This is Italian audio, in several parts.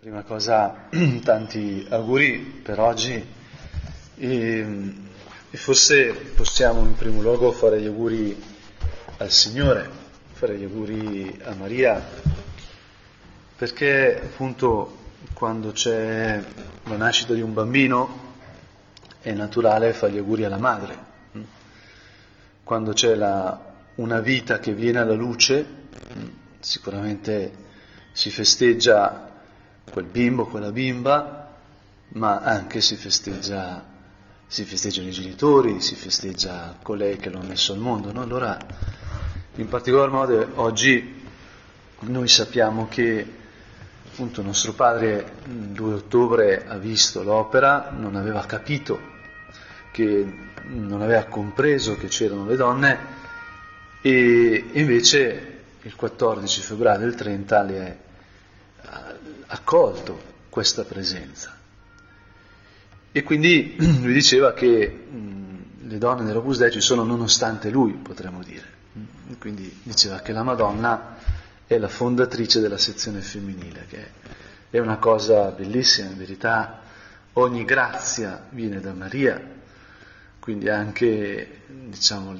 Prima cosa, tanti auguri per oggi e, e, forse possiamo in primo luogo fare gli auguri al Signore, fare gli auguri a Maria, perché appunto quando c'è la nascita di un bambino è naturale fare gli auguri alla madre. Quando c'è la, una vita che viene alla luce, sicuramente si festeggia quel bimbo, quella bimba, ma anche si festeggia, si festeggiano i genitori, si festeggia colei che l'ha messo al mondo. No? Allora, in particolar modo, oggi noi sappiamo che appunto nostro padre il 2 ottobre ha visto l'opera, non aveva capito, che non aveva compreso che c'erano le donne e invece il 14 febbraio del 30 le accolto questa presenza. E quindi lui diceva che mh, le donne dell'Opus Dei ci sono nonostante lui, potremmo dire. E quindi diceva che la Madonna è la fondatrice della sezione femminile, che è una cosa bellissima, in verità ogni grazia viene da Maria, quindi anche diciamo,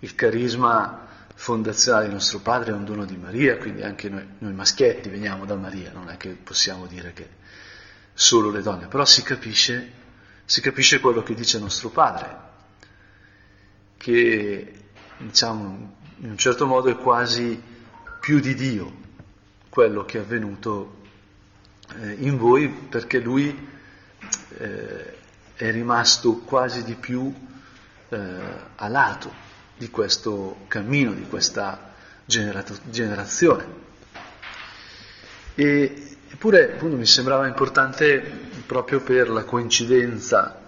il carisma fondazionale di nostro padre è un dono di Maria, quindi anche noi, noi, maschietti veniamo da Maria, non è che possiamo dire che solo le donne, però si capisce, si capisce quello che dice nostro padre, che diciamo in un certo modo è quasi più di Dio quello che è avvenuto eh, in voi perché lui eh, è rimasto quasi di più eh, a lato di questo cammino, di questa generazione. E, eppure appunto, mi sembrava importante proprio per la coincidenza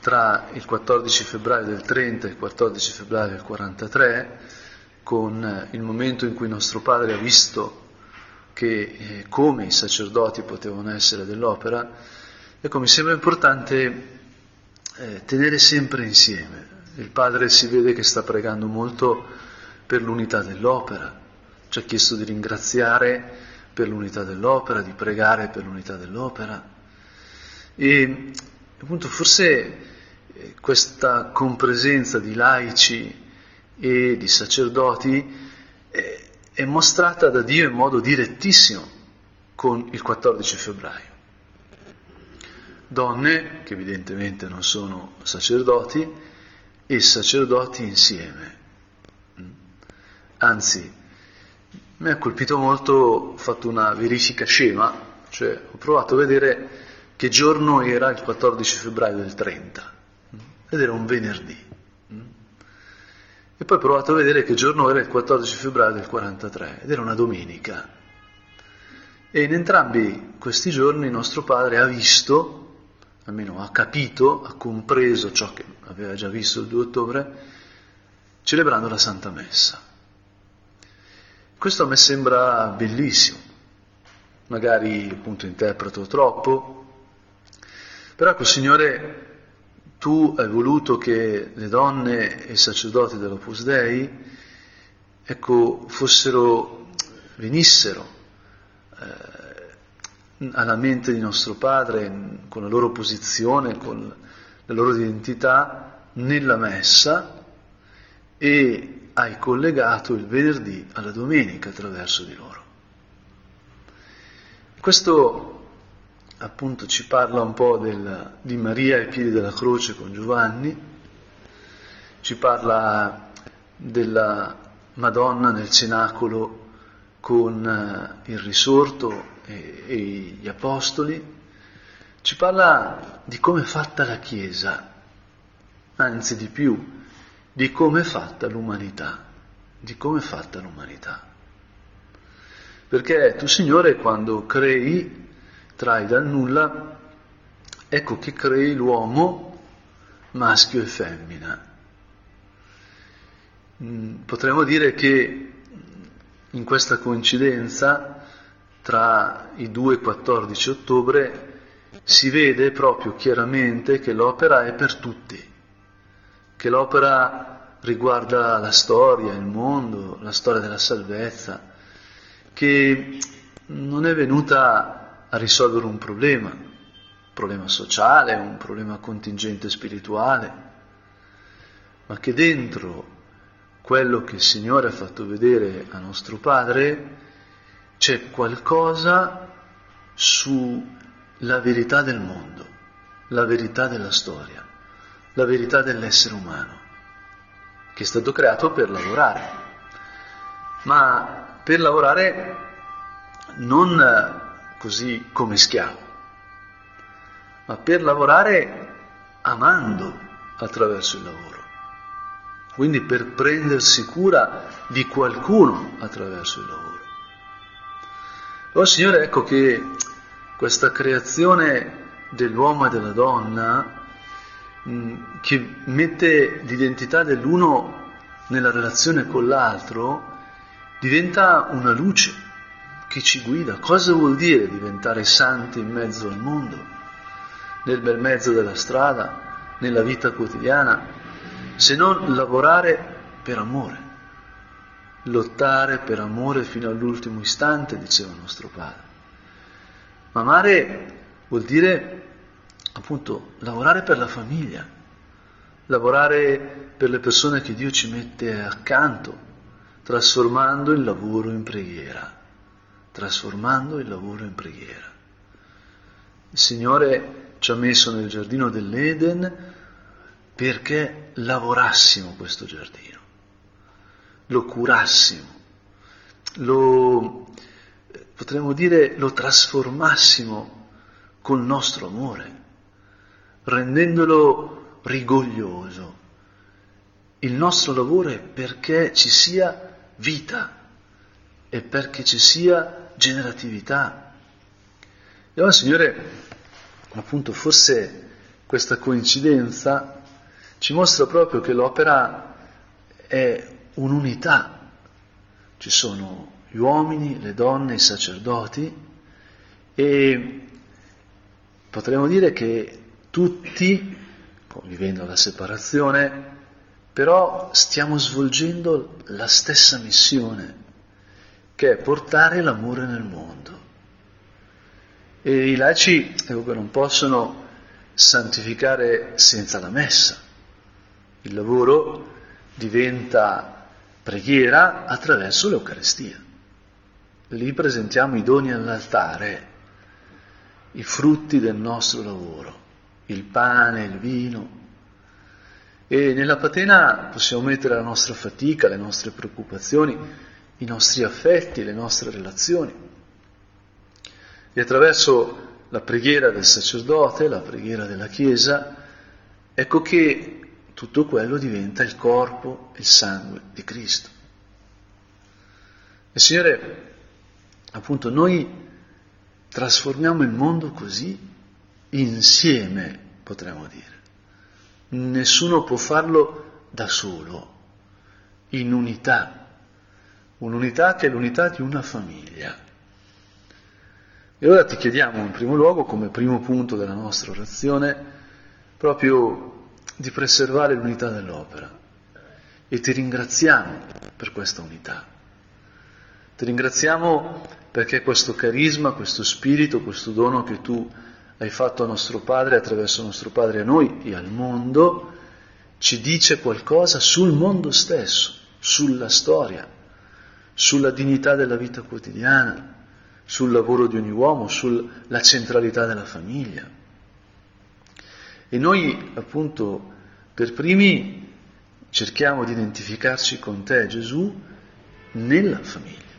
tra il 14 febbraio del 30 e il 14 febbraio del 43, con il momento in cui nostro padre ha visto che eh, come i sacerdoti potevano essere dell'opera, ecco mi sembra importante eh, tenere sempre insieme il padre si vede che sta pregando molto per l'unità dell'opera, ci ha chiesto di ringraziare per l'unità dell'opera, di pregare per l'unità dell'opera. E appunto forse eh, questa compresenza di laici e di sacerdoti è mostrata da Dio in modo direttissimo con il 14 febbraio. Donne, che evidentemente non sono sacerdoti, e sacerdoti insieme. Anzi, mi ha colpito molto, ho fatto una verifica scema, cioè ho provato a vedere che giorno era il 14 febbraio del 30, ed era un venerdì. E poi ho provato a vedere che giorno era il 14 febbraio del 43, ed era una domenica. E in entrambi questi giorni nostro padre ha visto almeno ha capito, ha compreso ciò che aveva già visto il 2 ottobre, celebrando la Santa Messa. Questo a me sembra bellissimo, magari appunto interpreto troppo, però ecco Signore, tu hai voluto che le donne e i sacerdoti dell'Opus Dei, ecco, fossero, venissero eh, alla mente di nostro Padre, con la loro posizione, con la loro identità, nella messa e hai collegato il venerdì alla domenica attraverso di loro. Questo appunto ci parla un po' del, di Maria ai piedi della croce con Giovanni, ci parla della Madonna nel cenacolo con eh, il risorto e, e gli apostoli, ci parla di come è fatta la Chiesa, anzi di più, di come è fatta l'umanità, di come è fatta l'umanità. Perché tu, Signore, quando crei, trai dal nulla, ecco che crei l'uomo maschio e femmina. Mm, potremmo dire che in questa coincidenza tra i 2 e 14 ottobre si vede proprio chiaramente che l'opera è per tutti, che l'opera riguarda la storia, il mondo, la storia della salvezza, che non è venuta a risolvere un problema, un problema sociale, un problema contingente spirituale, ma che dentro quello che il Signore ha fatto vedere a nostro Padre c'è qualcosa sulla verità del mondo, la verità della storia, la verità dell'essere umano, che è stato creato per lavorare, ma per lavorare non così come schiavo, ma per lavorare amando attraverso il lavoro. Quindi per prendersi cura di qualcuno attraverso il lavoro. Oh Signore, ecco che questa creazione dell'uomo e della donna mh, che mette l'identità dell'uno nella relazione con l'altro diventa una luce che ci guida. Cosa vuol dire diventare santi in mezzo al mondo, nel bel mezzo della strada, nella vita quotidiana, se non lavorare per amore? Lottare per amore fino all'ultimo istante, diceva nostro padre. Ma amare vuol dire appunto lavorare per la famiglia, lavorare per le persone che Dio ci mette accanto, trasformando il lavoro in preghiera, trasformando il lavoro in preghiera. Il Signore ci ha messo nel giardino dell'Eden perché lavorassimo questo giardino lo curassimo, lo, potremmo dire, lo trasformassimo col nostro amore, rendendolo rigoglioso. Il nostro lavoro è perché ci sia vita e perché ci sia generatività. E allora, Signore, appunto, forse questa coincidenza ci mostra proprio che l'opera è un'unità. Ci sono gli uomini, le donne, i sacerdoti e potremmo dire che tutti, vivendo la separazione, però stiamo svolgendo la stessa missione, che è portare l'amore nel mondo. E i laici ecco, non possono santificare senza la messa. Il lavoro diventa preghiera attraverso l'Eucaristia. Lì presentiamo i doni all'altare, i frutti del nostro lavoro, il pane, il vino. E nella patena possiamo mettere la nostra fatica, le nostre preoccupazioni, i nostri affetti, le nostre relazioni. E attraverso la preghiera del sacerdote, la preghiera della Chiesa, ecco che tutto quello diventa il corpo e il sangue di Cristo. E Signore, appunto, noi trasformiamo il mondo così insieme, potremmo dire. Nessuno può farlo da solo, in unità, un'unità che è l'unità di una famiglia. E ora ti chiediamo in primo luogo, come primo punto della nostra orazione, proprio di preservare l'unità dell'opera e ti ringraziamo per questa unità. Ti ringraziamo perché questo carisma, questo spirito, questo dono che tu hai fatto a nostro Padre attraverso nostro Padre a noi e al mondo, ci dice qualcosa sul mondo stesso, sulla storia, sulla dignità della vita quotidiana, sul lavoro di ogni uomo, sulla centralità della famiglia. E noi appunto per primi cerchiamo di identificarci con te, Gesù, nella famiglia,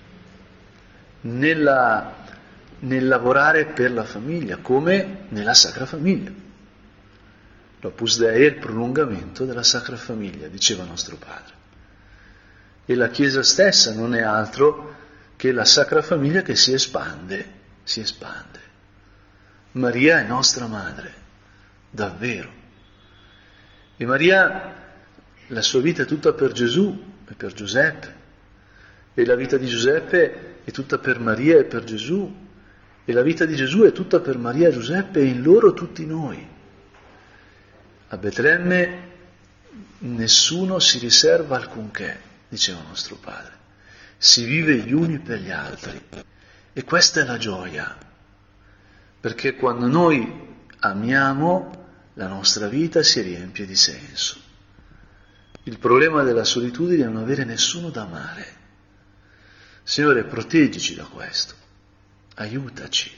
nella, nel lavorare per la famiglia, come nella Sacra Famiglia. L'Opus Dei è il prolungamento della Sacra Famiglia, diceva nostro Padre. E la Chiesa stessa non è altro che la Sacra Famiglia che si espande, si espande. Maria è nostra Madre davvero. E Maria, la sua vita è tutta per Gesù e per Giuseppe, e la vita di Giuseppe è tutta per Maria e per Gesù, e la vita di Gesù è tutta per Maria e Giuseppe e in loro tutti noi. A Betlemme nessuno si riserva alcunché, diceva nostro Padre, si vive gli uni per gli altri. E questa è la gioia, perché quando noi amiamo la nostra vita si riempie di senso. Il problema della solitudine è non avere nessuno da amare. Signore, proteggici da questo, aiutaci.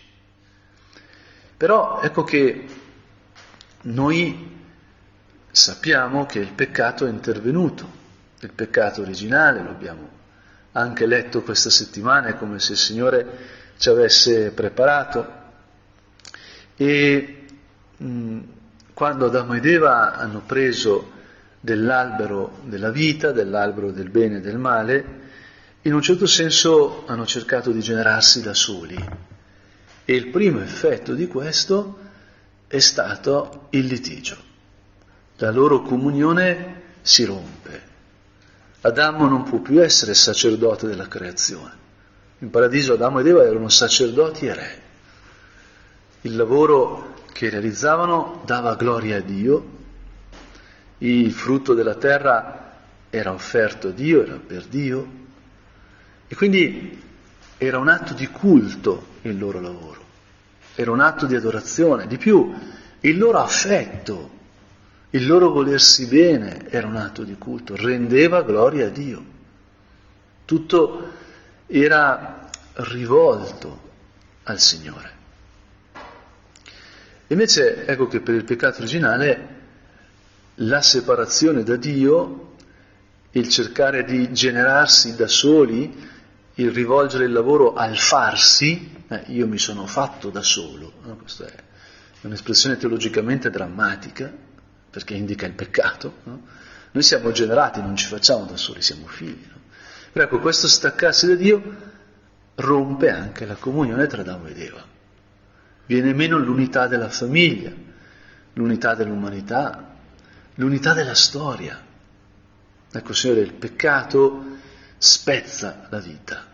Però ecco che noi sappiamo che il peccato è intervenuto, il peccato originale, lo abbiamo anche letto questa settimana, è come se il Signore ci avesse preparato. E quando Adamo ed Eva hanno preso dell'albero della vita, dell'albero del bene e del male, in un certo senso hanno cercato di generarsi da soli. E il primo effetto di questo è stato il litigio. La loro comunione si rompe. Adamo non può più essere sacerdote della creazione. In paradiso Adamo ed Eva erano sacerdoti e re. Il lavoro che realizzavano dava gloria a Dio, il frutto della terra era offerto a Dio, era per Dio, e quindi era un atto di culto il loro lavoro, era un atto di adorazione, di più, il loro affetto, il loro volersi bene era un atto di culto, rendeva gloria a Dio. Tutto era rivolto al Signore. Invece ecco che per il peccato originale la separazione da Dio, il cercare di generarsi da soli, il rivolgere il lavoro al farsi, eh, io mi sono fatto da solo, no? questa è un'espressione teologicamente drammatica perché indica il peccato, no? noi siamo generati, non ci facciamo da soli, siamo figli. No? Però ecco, questo staccarsi da Dio rompe anche la comunione tra Adamo ed Eva. Viene meno l'unità della famiglia, l'unità dell'umanità, l'unità della storia. Ecco, Signore, il peccato spezza la vita,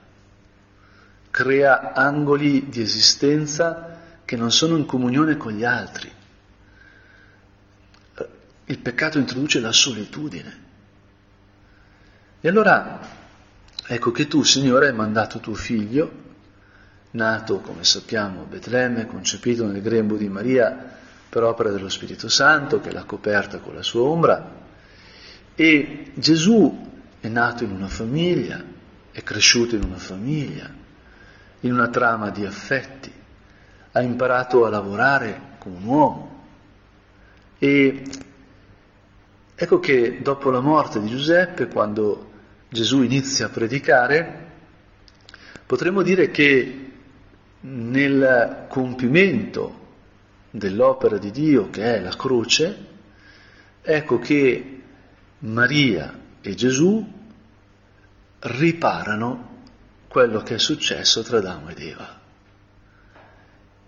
crea angoli di esistenza che non sono in comunione con gli altri. Il peccato introduce la solitudine. E allora ecco che tu, Signore, hai mandato tuo figlio, nato, come sappiamo, a Betlemme, concepito nel grembo di Maria per opera dello Spirito Santo, che l'ha coperta con la sua ombra, e Gesù è nato in una famiglia, è cresciuto in una famiglia, in una trama di affetti, ha imparato a lavorare come un uomo. E ecco che dopo la morte di Giuseppe, quando Gesù inizia a predicare, potremmo dire che nel compimento dell'opera di Dio che è la croce, ecco che Maria e Gesù riparano quello che è successo tra Adamo ed Eva.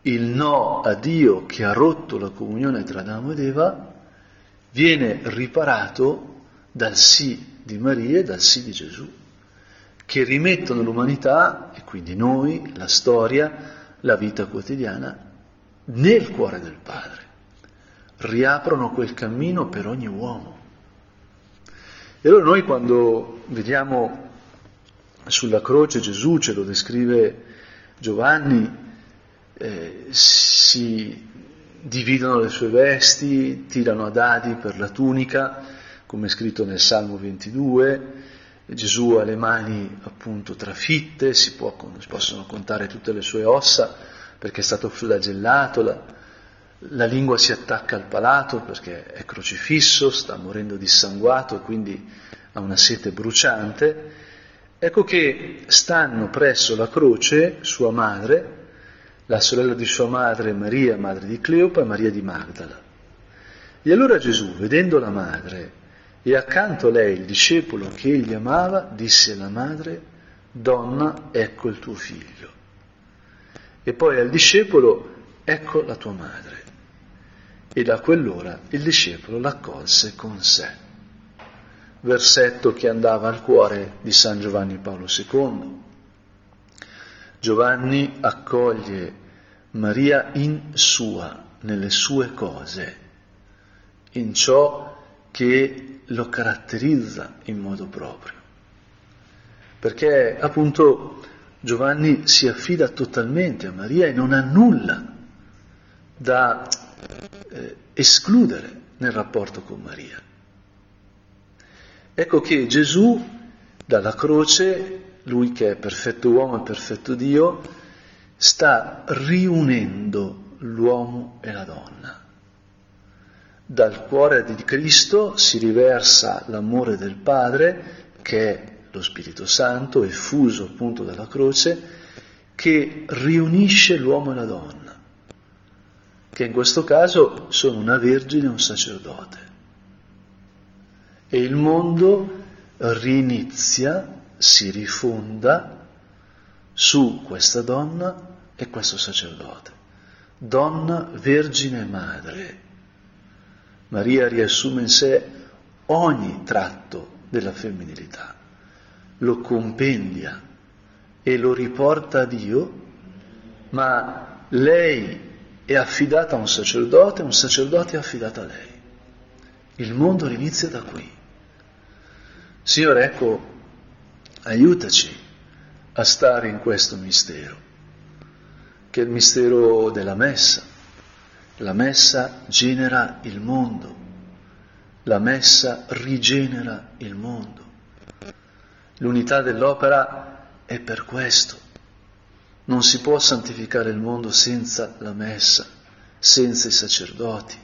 Il no a Dio che ha rotto la comunione tra Adamo ed Eva viene riparato dal sì di Maria e dal sì di Gesù, che rimettono l'umanità, e quindi noi, la storia, la vita quotidiana, nel cuore del Padre. Riaprono quel cammino per ogni uomo. E allora noi quando vediamo sulla croce Gesù, ce lo descrive Giovanni, eh, si dividono le sue vesti, tirano a dadi per la tunica, come è scritto nel Salmo 22, Gesù ha le mani appunto trafitte, si, può, si possono contare tutte le sue ossa perché è stato flagellato, la, la lingua si attacca al palato perché è crocifisso, sta morendo dissanguato e quindi ha una sete bruciante Ecco che stanno presso la croce sua madre, la sorella di sua madre Maria, madre di Cleopa e Maria di Magdala. E allora Gesù, vedendo la madre e accanto a lei il discepolo che egli amava, disse alla madre, Donna, ecco il tuo figlio. E poi al discepolo, ecco la tua madre. E da quell'ora il discepolo l'accolse con sé versetto che andava al cuore di San Giovanni Paolo II. Giovanni accoglie Maria in sua, nelle sue cose, in ciò che lo caratterizza in modo proprio. Perché appunto Giovanni si affida totalmente a Maria e non ha nulla da eh, escludere nel rapporto con Maria. Ecco che Gesù dalla croce, lui che è perfetto uomo e perfetto Dio, sta riunendo l'uomo e la donna. Dal cuore di Cristo si riversa l'amore del Padre, che è lo Spirito Santo, effuso appunto dalla croce, che riunisce l'uomo e la donna, che in questo caso sono una vergine e un sacerdote. E il mondo rinizia, si rifonda su questa donna e questo sacerdote. Donna, vergine e madre. Maria riassume in sé ogni tratto della femminilità, lo compendia e lo riporta a Dio, ma lei è affidata a un sacerdote, un sacerdote è affidato a lei. Il mondo inizia da qui. Signore, ecco, aiutaci a stare in questo mistero, che è il mistero della messa. La messa genera il mondo, la messa rigenera il mondo. L'unità dell'opera è per questo. Non si può santificare il mondo senza la messa, senza i sacerdoti.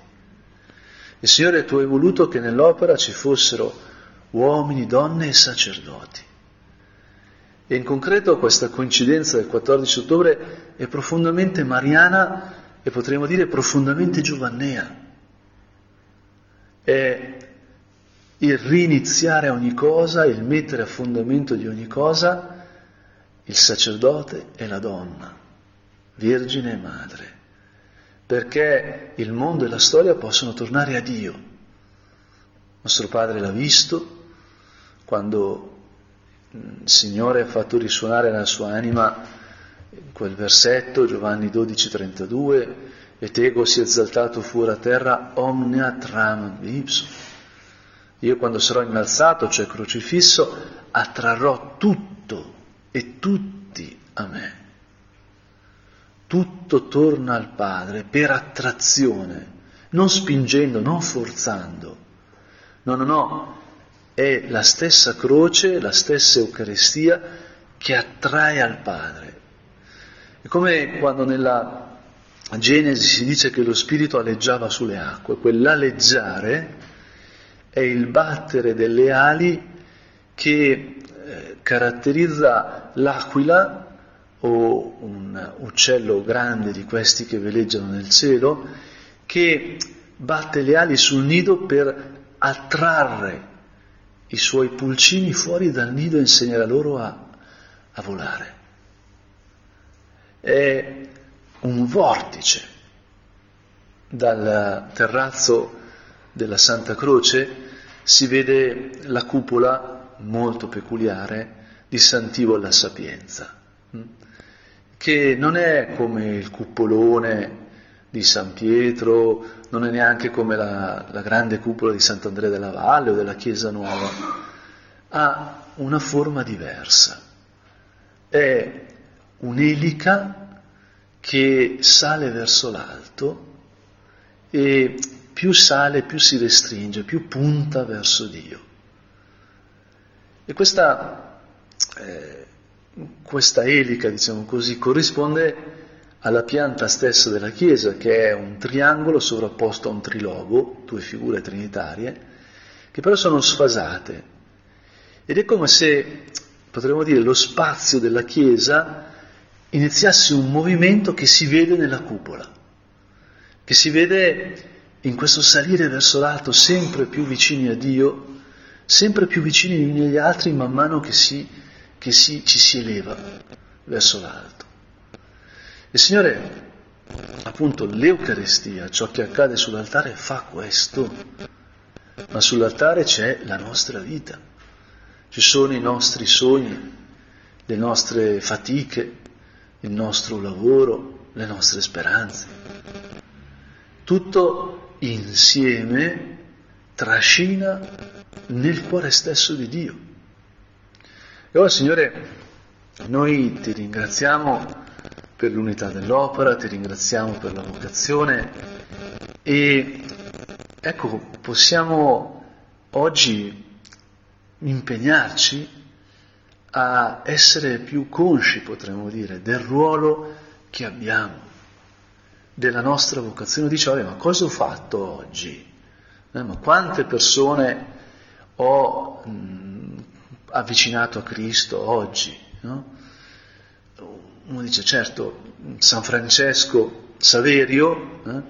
E Signore, tu hai voluto che nell'opera ci fossero uomini, donne e sacerdoti. E in concreto questa coincidenza del 14 ottobre è profondamente mariana e potremmo dire profondamente giovannea. È il riniziare ogni cosa, il mettere a fondamento di ogni cosa il sacerdote e la donna, vergine e madre, perché il mondo e la storia possono tornare a Dio. Nostro Padre l'ha visto, quando il Signore ha fatto risuonare nella sua anima quel versetto, Giovanni 12, 32, et ego si è esaltato fuori a terra omnia tram ipsum. Io quando sarò innalzato, cioè crocifisso, attrarrò tutto e tutti a me. Tutto torna al Padre per attrazione, non spingendo, non forzando. No, no, no, è la stessa croce, la stessa Eucaristia che attrae al Padre. È come quando nella Genesi si dice che lo Spirito aleggiava sulle acque, quell'aleggiare è il battere delle ali che eh, caratterizza l'aquila o un uccello grande di questi che veleggiano nel cielo, che batte le ali sul nido per attrarre i suoi pulcini fuori dal nido e insegnerà loro a, a volare. È un vortice dal terrazzo della Santa Croce si vede la cupola molto peculiare di Sant'Ivo alla Sapienza, hm? che non è come il cupolone di San Pietro non è neanche come la, la grande cupola di Sant'Andrea della Valle o della Chiesa Nuova, ha una forma diversa. È un'elica che sale verso l'alto e più sale più si restringe, più punta verso Dio. E questa, eh, questa elica, diciamo così, corrisponde alla pianta stessa della Chiesa, che è un triangolo sovrapposto a un trilogo, due figure trinitarie, che però sono sfasate. Ed è come se, potremmo dire, lo spazio della Chiesa iniziasse un movimento che si vede nella cupola, che si vede in questo salire verso l'alto, sempre più vicini a Dio, sempre più vicini gli uni agli altri man mano che, si, che si, ci si eleva verso l'alto. Il Signore, appunto, l'Eucaristia, ciò che accade sull'altare, fa questo, ma sull'altare c'è la nostra vita, ci sono i nostri sogni, le nostre fatiche, il nostro lavoro, le nostre speranze. Tutto insieme trascina nel cuore stesso di Dio. E ora, Signore, noi ti ringraziamo per l'unità dell'opera, ti ringraziamo per la vocazione e ecco, possiamo oggi impegnarci a essere più consci, potremmo dire, del ruolo che abbiamo, della nostra vocazione. Dice, ma cosa ho fatto oggi? Eh, ma quante persone ho mh, avvicinato a Cristo oggi? No? Uno dice, certo, San Francesco Saverio, eh,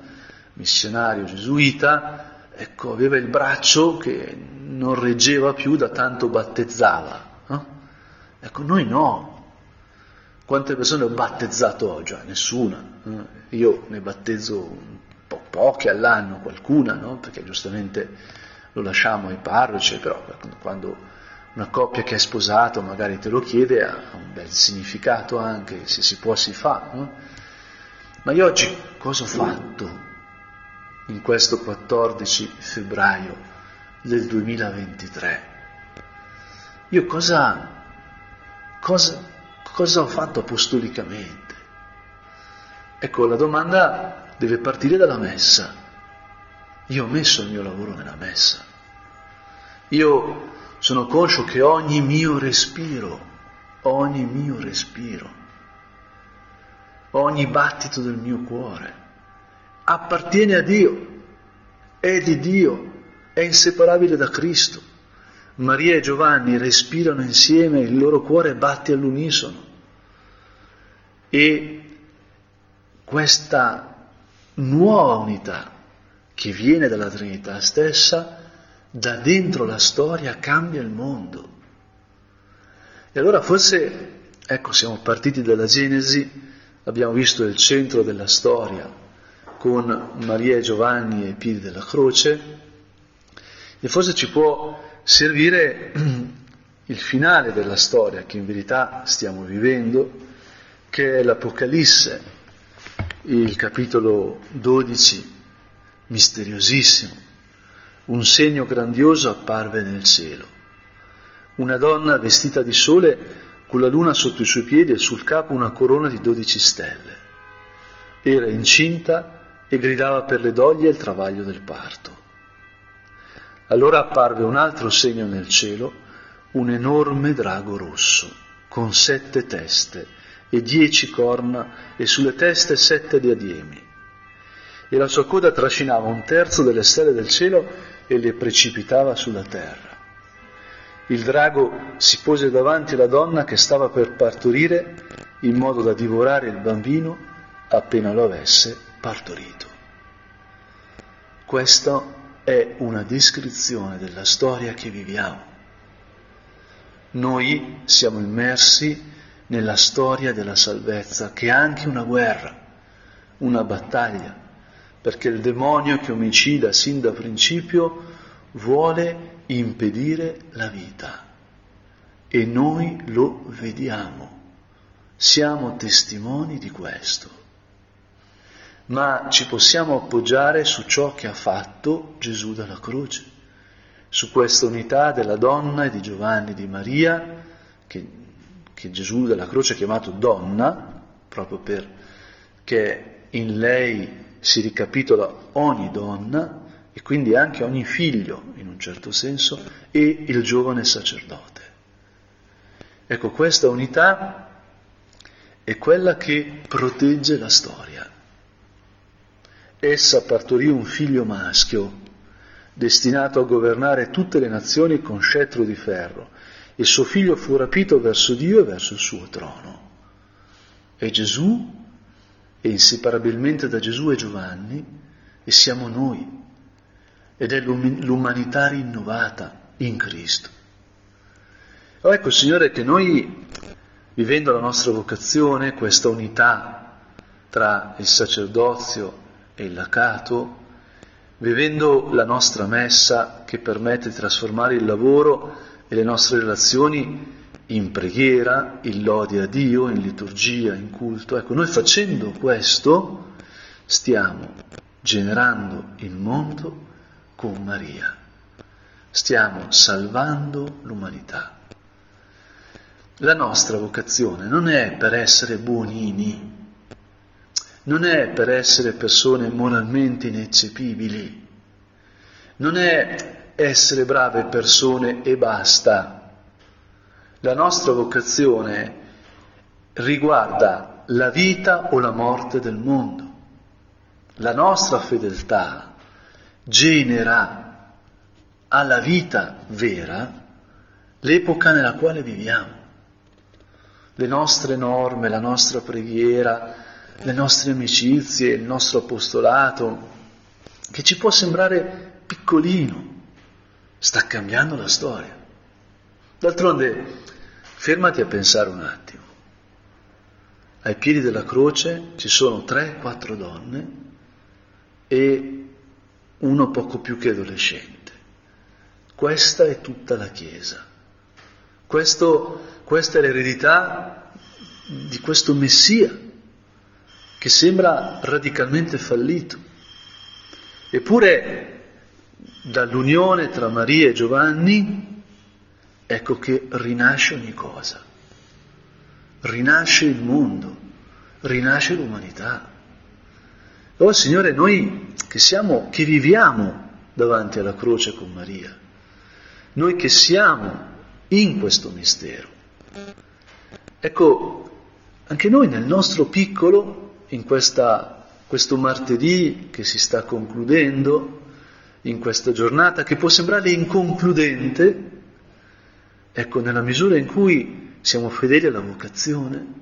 missionario gesuita, ecco, aveva il braccio che non reggeva più da tanto battezzava. Eh? Ecco, noi no. Quante persone ho battezzato oggi? Nessuna. Eh? Io ne battezzo po- poche all'anno, qualcuna, no? perché giustamente lo lasciamo ai parroci, però quando una coppia che è sposato magari te lo chiede ha un bel significato anche, se si può si fa. No? Ma io oggi cosa ho fatto in questo 14 febbraio del 2023? Io cosa, cosa, cosa ho fatto apostolicamente? Ecco, la domanda deve partire dalla messa. Io ho messo il mio lavoro nella messa. Io sono conscio che ogni mio respiro, ogni mio respiro, ogni battito del mio cuore appartiene a Dio, è di Dio, è inseparabile da Cristo. Maria e Giovanni respirano insieme, il loro cuore batte all'unisono. E questa nuova unità che viene dalla Trinità stessa, da dentro la storia cambia il mondo. E allora forse, ecco, siamo partiti dalla Genesi, abbiamo visto il centro della storia con Maria e Giovanni ai piedi della croce, e forse ci può servire il finale della storia che in verità stiamo vivendo, che è l'Apocalisse, il capitolo 12, misteriosissimo. Un segno grandioso apparve nel cielo. Una donna vestita di sole con la luna sotto i suoi piedi e sul capo una corona di dodici stelle. Era incinta e gridava per le doglie il travaglio del parto. Allora apparve un altro segno nel cielo, un enorme drago rosso, con sette teste e dieci corna e sulle teste sette diademi. E la sua coda trascinava un terzo delle stelle del cielo e le precipitava sulla terra. Il drago si pose davanti alla donna che stava per partorire in modo da divorare il bambino appena lo avesse partorito. Questa è una descrizione della storia che viviamo. Noi siamo immersi nella storia della salvezza, che è anche una guerra, una battaglia, perché il demonio che omicida sin da principio vuole impedire la vita e noi lo vediamo, siamo testimoni di questo. Ma ci possiamo appoggiare su ciò che ha fatto Gesù dalla croce, su questa unità della donna e di Giovanni e di Maria che che Gesù della croce ha chiamato donna, proprio perché in lei si ricapitola ogni donna e quindi anche ogni figlio, in un certo senso, e il giovane sacerdote. Ecco, questa unità è quella che protegge la storia. Essa partorì un figlio maschio, destinato a governare tutte le nazioni con scettro di ferro, e suo figlio fu rapito verso Dio e verso il suo trono. E Gesù, e inseparabilmente da Gesù e Giovanni, e siamo noi, ed è l'umanità rinnovata in Cristo. Oh, ecco, Signore, che noi, vivendo la nostra vocazione, questa unità tra il sacerdozio e il lacato, vivendo la nostra messa che permette di trasformare il lavoro e le nostre relazioni in preghiera, in lode a Dio, in liturgia, in culto. Ecco, noi facendo questo stiamo generando il mondo con Maria, stiamo salvando l'umanità. La nostra vocazione non è per essere buonini, non è per essere persone moralmente ineccepibili, non è essere brave persone e basta. La nostra vocazione riguarda la vita o la morte del mondo. La nostra fedeltà genera alla vita vera l'epoca nella quale viviamo. Le nostre norme, la nostra preghiera, le nostre amicizie, il nostro apostolato, che ci può sembrare piccolino, sta cambiando la storia. D'altronde, fermati a pensare un attimo. Ai piedi della croce ci sono tre, quattro donne e uno poco più che adolescente. Questa è tutta la Chiesa. Questo, questa è l'eredità di questo Messia che sembra radicalmente fallito. Eppure dall'unione tra Maria e Giovanni ecco che rinasce ogni cosa, rinasce il mondo, rinasce l'umanità. Oh Signore, noi che siamo, che viviamo davanti alla croce con Maria, noi che siamo in questo mistero, ecco, anche noi nel nostro piccolo in questa, questo martedì che si sta concludendo, in questa giornata che può sembrare inconcludente, ecco, nella misura in cui siamo fedeli alla vocazione,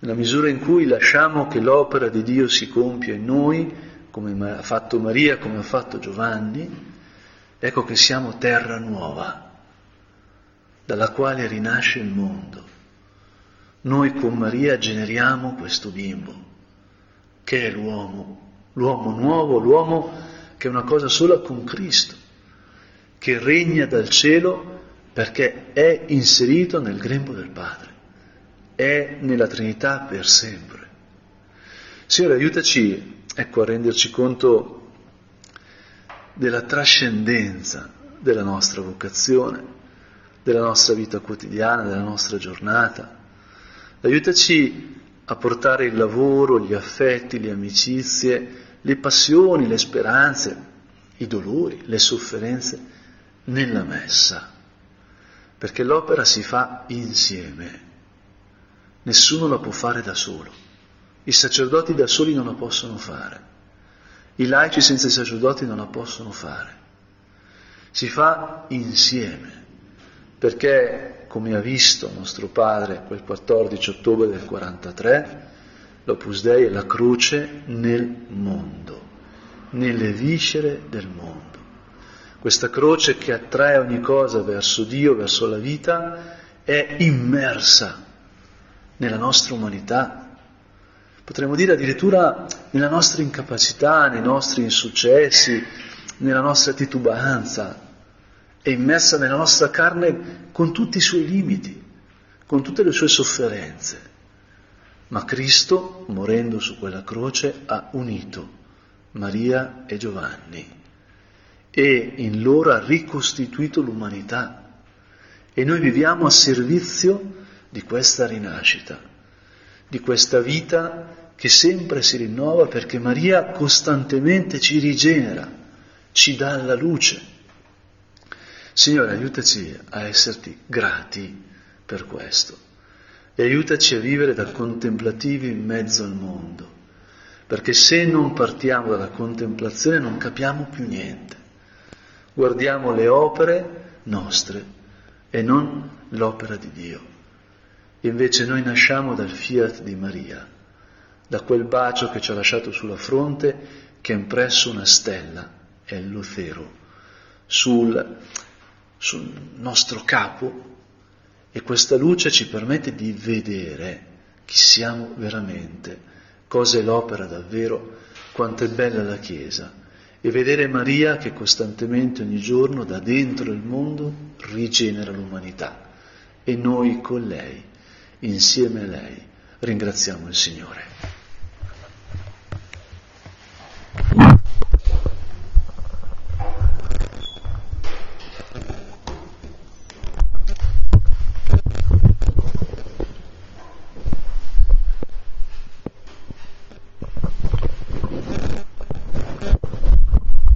nella misura in cui lasciamo che l'opera di Dio si compia in noi, come ha fatto Maria, come ha fatto Giovanni, ecco che siamo terra nuova, dalla quale rinasce il mondo. Noi con Maria generiamo questo bimbo che è l'uomo, l'uomo nuovo, l'uomo che è una cosa sola con Cristo, che regna dal cielo perché è inserito nel grembo del Padre, è nella Trinità per sempre. Signore, aiutaci ecco, a renderci conto della trascendenza della nostra vocazione, della nostra vita quotidiana, della nostra giornata. Aiutaci a portare il lavoro, gli affetti, le amicizie, le passioni, le speranze, i dolori, le sofferenze nella messa, perché l'opera si fa insieme, nessuno la può fare da solo, i sacerdoti da soli non la possono fare, i laici senza i sacerdoti non la possono fare, si fa insieme, perché come ha visto nostro padre quel 14 ottobre del 43, l'Opus Dei è la croce nel mondo, nelle viscere del mondo. Questa croce che attrae ogni cosa verso Dio, verso la vita, è immersa nella nostra umanità, potremmo dire addirittura nella nostra incapacità, nei nostri insuccessi, nella nostra titubanza, è immersa nella nostra carne con tutti i suoi limiti, con tutte le sue sofferenze. Ma Cristo, morendo su quella croce, ha unito Maria e Giovanni e in loro ha ricostituito l'umanità. E noi viviamo a servizio di questa rinascita, di questa vita che sempre si rinnova perché Maria costantemente ci rigenera, ci dà la luce. Signore, aiutaci a esserti grati per questo e aiutaci a vivere da contemplativi in mezzo al mondo, perché se non partiamo dalla contemplazione non capiamo più niente. Guardiamo le opere nostre e non l'opera di Dio. Invece noi nasciamo dal fiat di Maria, da quel bacio che ci ha lasciato sulla fronte che ha impresso una stella, è il Luthero, sul sul nostro capo e questa luce ci permette di vedere chi siamo veramente, cosa è l'opera davvero, quanto è bella la Chiesa e vedere Maria che costantemente ogni giorno da dentro il mondo rigenera l'umanità e noi con lei, insieme a lei, ringraziamo il Signore.